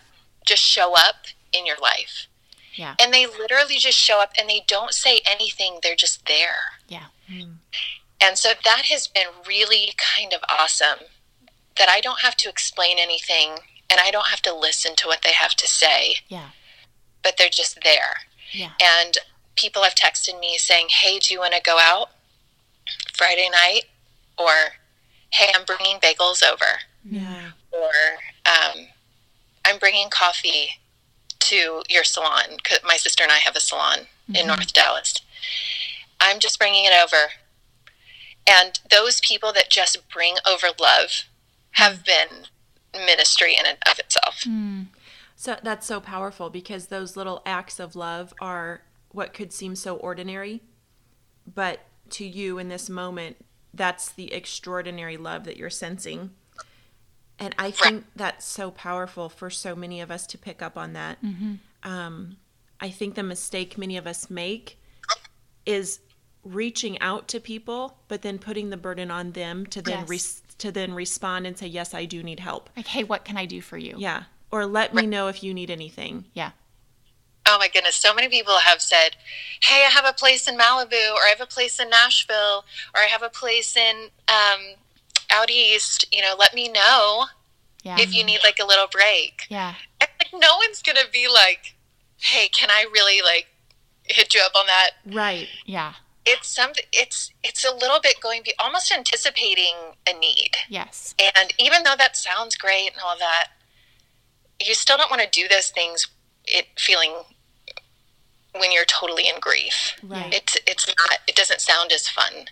just show up in your life, Yeah. and they literally just show up and they don't say anything. They're just there, Yeah. and so that has been really kind of awesome. That I don't have to explain anything, and I don't have to listen to what they have to say, Yeah. but they're just there. Yeah. And people have texted me saying, Hey, do you want to go out Friday night? Or, Hey, I'm bringing bagels over. Yeah. Or, um, I'm bringing coffee to your salon. 'cause My sister and I have a salon in North Dallas. I'm just bringing it over. And those people that just bring over love have been ministry in and of itself. Mm. So that's so powerful because those little acts of love are what could seem so ordinary, but to you in this moment, that's the extraordinary love that you're sensing. And I think that's so powerful for so many of us to pick up on that. Um, I think the mistake many of us make is reaching out to people, but then putting the burden on them to then Yes. res- to then respond and say, "Yes, I do need help." Like, hey, what can I do for you? Yeah, or let me know if you need anything. Yeah. Oh my goodness, so many people have said, Hey, I have a place in Malibu, or I have a place in Nashville, or I have a place in um, out east. You know, let me know Yeah. if you need like a little break. yeah. And like, no one's going to be like, Hey, can I really like hit you up on that? Right. Yeah. it's something it's it's a little bit going be almost anticipating a need Yes. and even though that sounds great and all that you still don't want to do those things it feeling when you're totally in grief Right. it's it's not it doesn't sound as fun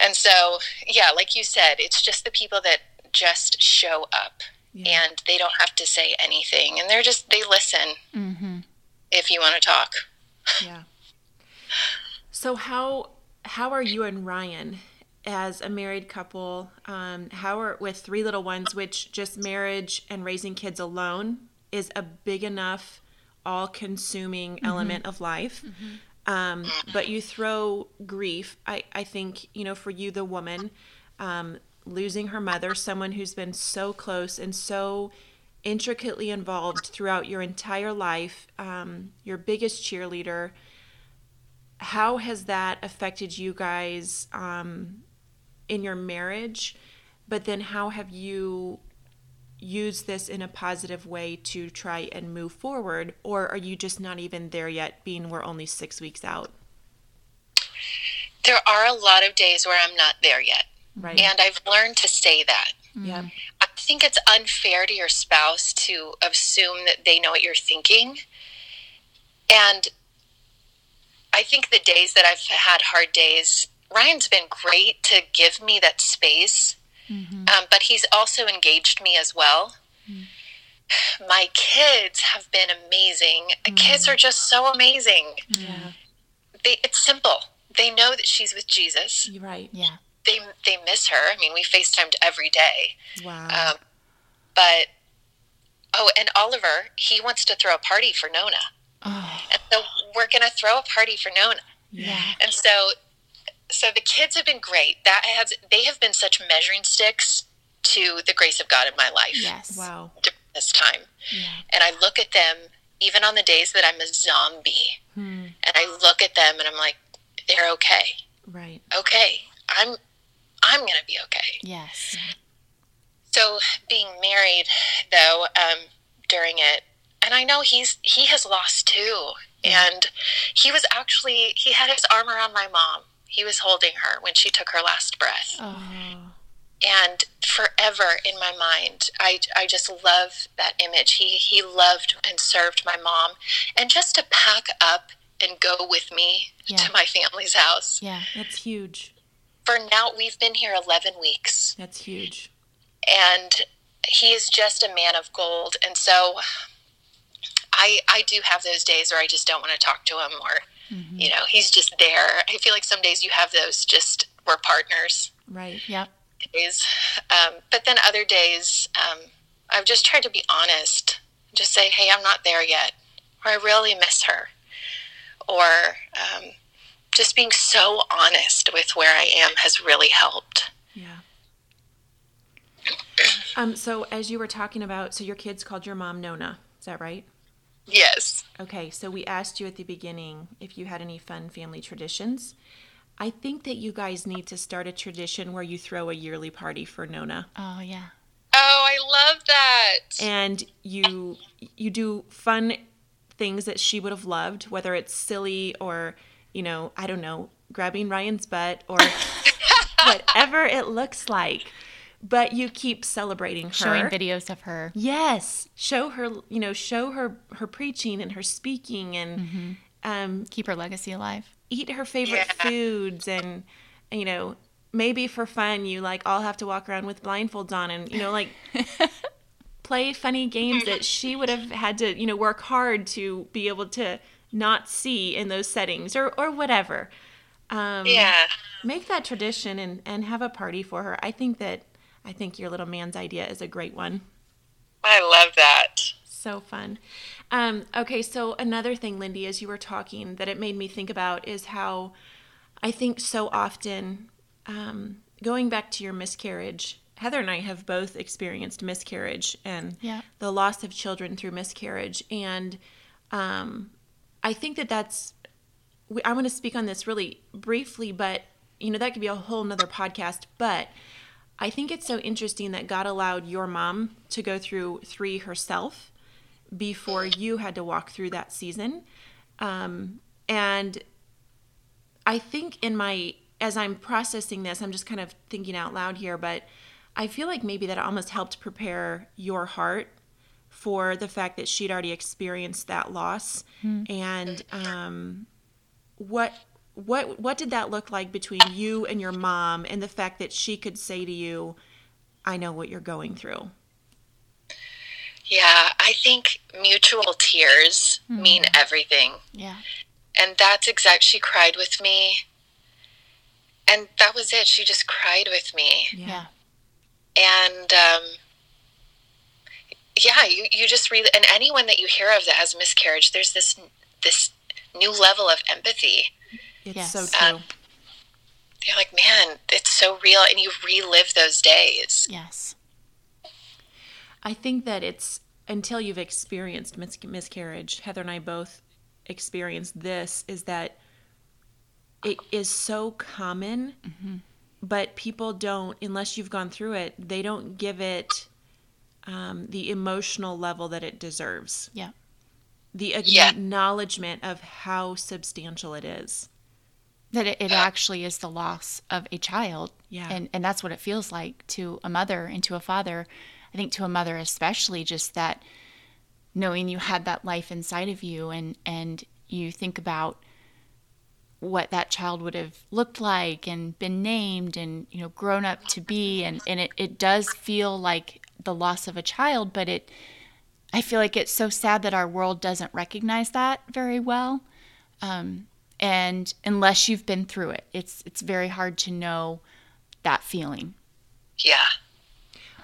and so yeah like you said it's just the people that just show up Yeah. and they don't have to say anything and they're just they listen Mm-hmm. if you want to talk Yeah. So how how are you and Ryan as a married couple? Um, how are with three little ones, which just marriage and raising kids alone is a big enough, all-consuming element of life. Um, but you throw grief. I I think you know for you, the woman, um, losing her mother, someone who's been so close and so intricately involved throughout your entire life, um, your biggest cheerleader. How has that affected you guys um, in your marriage? But then, how have you used this in a positive way to try and move forward? Or are you just not even there yet, being we're only six weeks out? there are a lot of days where i'm not there yet Right. and i've learned to say that mm-hmm. yeah. I think it's unfair to your spouse to assume that they know what you're thinking. And I think the days that I've had hard days, Ryan's been great to give me that space, Mm-hmm. um, but he's also engaged me as well. My kids have been amazing. Kids are just so amazing. Yeah. They, it's simple. They know that she's with Jesus. You're right. Yeah. They they miss her. I mean, we FaceTimed every day. Wow. Um, but oh, and Oliver, he wants to throw a party for Nona, Oh. and so we're gonna throw a party for Nona. Yeah. And so, so the kids have been great. That has they have been such measuring sticks to the grace of God in my life Yes. wow. during this time. Yeah. And I look at them, even on the days that I'm a zombie, Hmm. and I look at them and I'm like, they're okay. Right. Okay, I'm I'm gonna be okay. Yes. So being married, though, um, during it, and I know he's he has lost too, and he was actually he had his arm around my mom. He was holding her when she took her last breath, Oh. And forever in my mind, I I just love that image. He he loved and served my mom, and just to pack up and go with me Yeah. to my family's house. Yeah. That's huge. For now, we've been here eleven weeks. That's huge. and he is just a man of gold and so i i do have those days where i just don't want to talk to him or Mm-hmm. you know he's just there i feel like some days you have those just we're partners Right. Yeah. days um, but then other days um, i've just tried to be honest just say hey i'm not there yet or i really miss her or um, just being so honest with where i am has really helped Yeah. Um, so as you were talking about, so your kids called your mom Nona, is that right? Yes Okay, so we asked you at the beginning if you had any fun family traditions. I think that you guys need to start a tradition where you throw a yearly party for Nona. Oh yeah. oh i love that And you you do fun things that she would have loved, whether it's silly or, you know, I don't know, grabbing Ryan's butt or whatever it looks like. But you keep celebrating her. Showing videos of her. Yes, show her, you know, show her her preaching and her speaking and um, Keep her legacy alive. eat her favorite Yeah. foods and you know maybe for fun you like all have to walk around with blindfolds on and you know like play funny games that she would have had to you know work hard to be able to not see in those settings or or whatever um, yeah make that tradition and and have a party for her i think that i think your little man's idea is a great one I love that. so fun. Um, okay, so another thing, Lindey, as you were talking, that it made me think about is how I think so often, um, going back to your miscarriage, Heather and I have both experienced miscarriage and Yeah. the loss of children through miscarriage. And um, I think that that's, I want to speak on this really briefly, but, you know, that could be a whole nother podcast. But I think it's so interesting that God allowed your mom to go through three herself before you had to walk through that season. Um, and I think in my as I'm processing this, I'm just kind of thinking out loud here, but I feel like maybe that almost helped prepare your heart for the fact that she'd already experienced that loss mm. and um, what what what did that look like between you and your mom and the fact that she could say to you i know what you're going through yeah i think mutual tears mm-hmm. mean everything. Yeah. And that's exact she cried with me. And that was it she just cried with me. Yeah. And um, yeah you, you just really and anyone that you hear of that has miscarriage there's this this new level of empathy it's yes. so true. Um, you're like, man, it's so real, and you relive those days. Yes. I think that it's until you've experienced mis- miscarriage. Heather and I both experienced this. Is that it is so common, mm-hmm. but people don't, unless you've gone through it, they don't give it um, the emotional level that it deserves. Yeah. The yeah. acknowledgement of how substantial it is that it, it actually is the loss of a child. Yeah. And and that's what it feels like to a mother and to a father. I think to a mother especially just that knowing you had that life inside of you and and you think about what that child would have looked like and been named and you know grown up to be. And and it, it does feel like the loss of a child but it i feel like it's so sad that our world doesn't recognize that very well. Um, and unless you've been through it it's it's very hard to know that feeling. Yeah.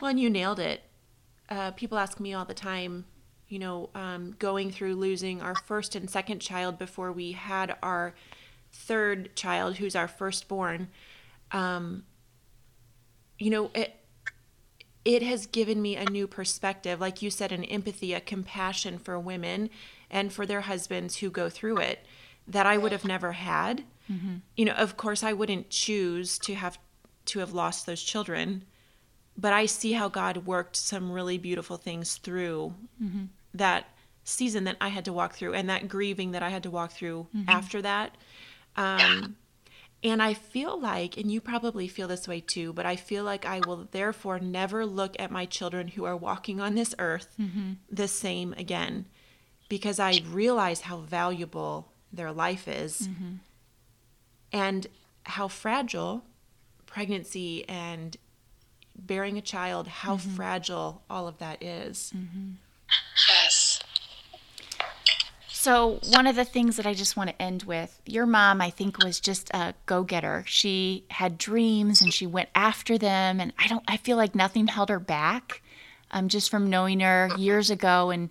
Well and you nailed it. Uh, people ask me all the time you know um, going through losing our first and second child before we had our third child who's our firstborn um, you know it it has given me a new perspective. Like you said an empathy a compassion for women and for their husbands who go through it that I would have never had. Mm-hmm. You know, of course, I wouldn't choose to have to have lost those children, but I see how God worked some really beautiful things through mm-hmm. that season that I had to walk through and that grieving that I had to walk through mm-hmm. after that. Um, and I feel like, and you probably feel this way too, but I feel like I will therefore never look at my children who are walking on this earth mm-hmm. the same again because I realize how valuable their life is mm-hmm. and how fragile pregnancy and bearing a child how mm-hmm. fragile all of that is. Mm-hmm. yes so one of the things that i just want to end with your mom i think was just a go-getter she had dreams and she went after them and i don't i feel like nothing held her back um, just from knowing her years ago and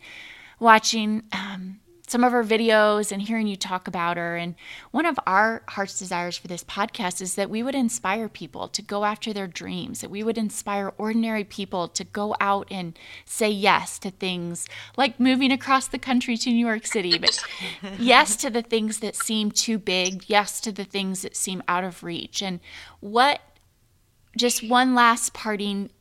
watching um, some of her videos and hearing you talk about her. And one of our heart's desires for this podcast is that we would inspire people to go after their dreams, that we would inspire ordinary people to go out and say yes to things like moving across the country to New York City, but yes to the things that seem too big, yes to the things that seem out of reach. And what, just one last parting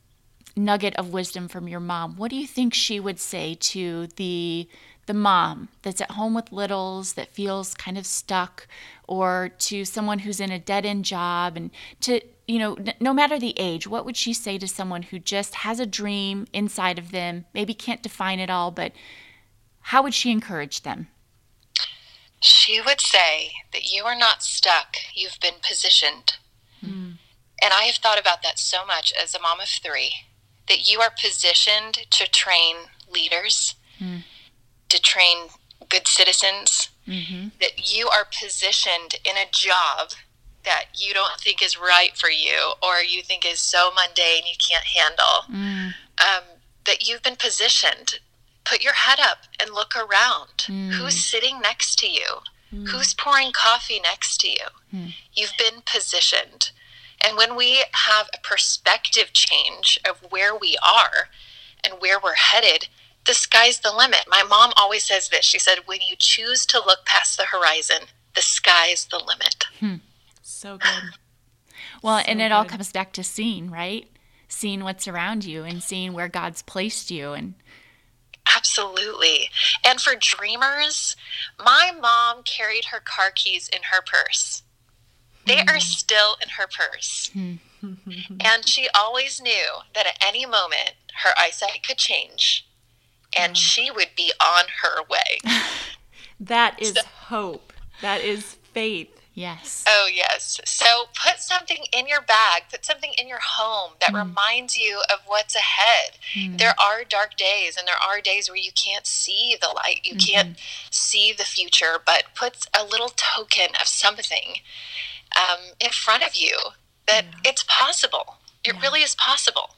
nugget of wisdom from your mom, what do you think she would say to the the mom that's at home with littles that feels kind of stuck or to someone who's in a dead end job? And to you know no matter the age what would she say to someone who just has a dream inside of them maybe can't define it all but how would she encourage them? She would say that you are not stuck you've been positioned. Mm. and i have thought about that so much as a mom of three that you are positioned to train leaders mm to train good citizens, mm-hmm. that you are positioned in a job that you don't think is right for you or you think is so mundane you can't handle. Mm. Um, that you've been positioned. Put your head up and look around. Mm. Who's sitting next to you? Mm. Who's pouring coffee next to you? Mm. You've been positioned. And when we have a perspective change of where we are and where we're headed, the sky's the limit. My mom always says this. She said, when you choose to look past the horizon, the sky's the limit. Hmm. So good. Well, so and it good. all comes back to seeing, right? Seeing what's around you and seeing where God's placed you and Absolutely. And for dreamers, my mom carried her car keys in her purse. They are still in her purse. and she always knew that at any moment her eyesight could change and she would be on her way. that is hope. That is faith. Yes. Oh, yes. So put something in your bag, put something in your home that mm. reminds you of what's ahead. Mm. There are dark days and there are days where you can't see the light, you mm-hmm. can't see the future, but put a little token of something um, in front of you that yeah. it's possible. It yeah. really is possible.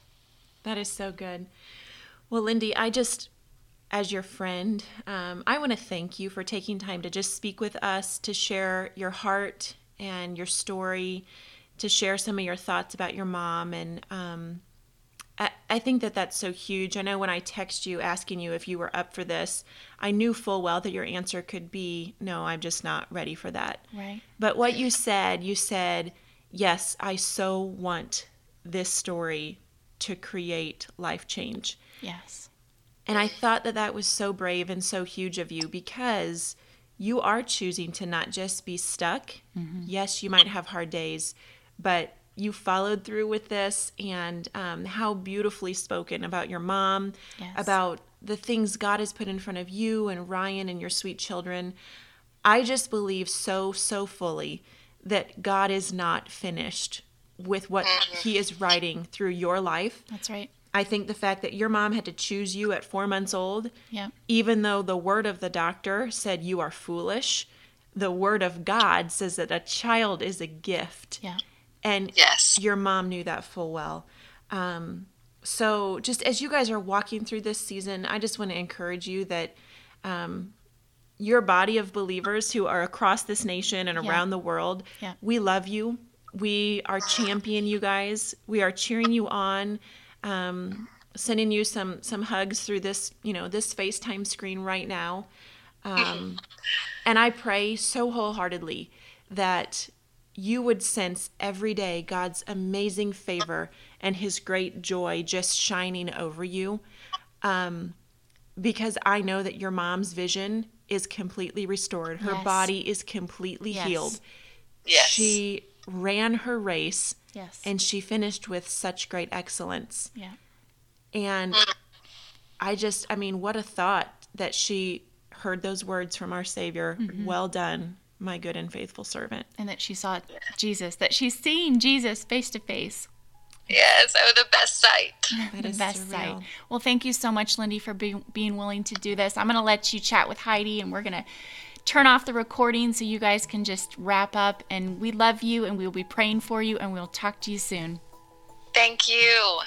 That is so good. Well, Lindey, I just as your friend, um, I want to thank you for taking time to just speak with us, to share your heart and your story, to share some of your thoughts about your mom. And um, I, I think that that's so huge. I know when I text you asking you if you were up for this, I knew full well that your answer could be, no, I'm just not ready for that. Right. But what you said, you said, yes, I so want this story to create life change. Yes. And I thought that that was so brave and so huge of you because you are choosing to not just be stuck. Mm-hmm. Yes, you might have hard days, but you followed through with this and um, how beautifully spoken about your mom, yes. about the things God has put in front of you and Ryan and your sweet children. I just believe so, so fully that God is not finished with what. He is writing through your life. That's right. I think the fact that your mom had to choose you at four months old, yeah. even though the word of the doctor said you are foolish, the word of God says that a child is a gift. Yeah. And yes. your mom knew that full well. Um, so, just as you guys are walking through this season, I just want to encourage you that um, your body of believers who are across this nation and around yeah. the world, yeah. we love you. We are championing you guys. We are cheering you on um, sending you some some hugs through this you know this FaceTime screen right now. Um, and I pray so wholeheartedly that you would sense every day God's amazing favor and His great joy just shining over you. Um, because I know that your mom's vision is completely restored. Her yes. body is completely yes. healed. Yes. She ran her race Yes. And she finished with such great excellence. Yeah. And I just, I mean, what a thought that she heard those words from our Savior. Mm-hmm. Well done, my good and faithful servant. And that she saw Jesus, that she's seeing Jesus face to face. Yes, oh, the best sight. the best surreal. sight. Well, thank you so much, Lindey, for being, being willing to do this. I'm going to let you chat with Heidi, and we're going to turn off the recording so you guys can just wrap up. And we love you and we'll be praying for you and we'll talk to you soon. Thank you.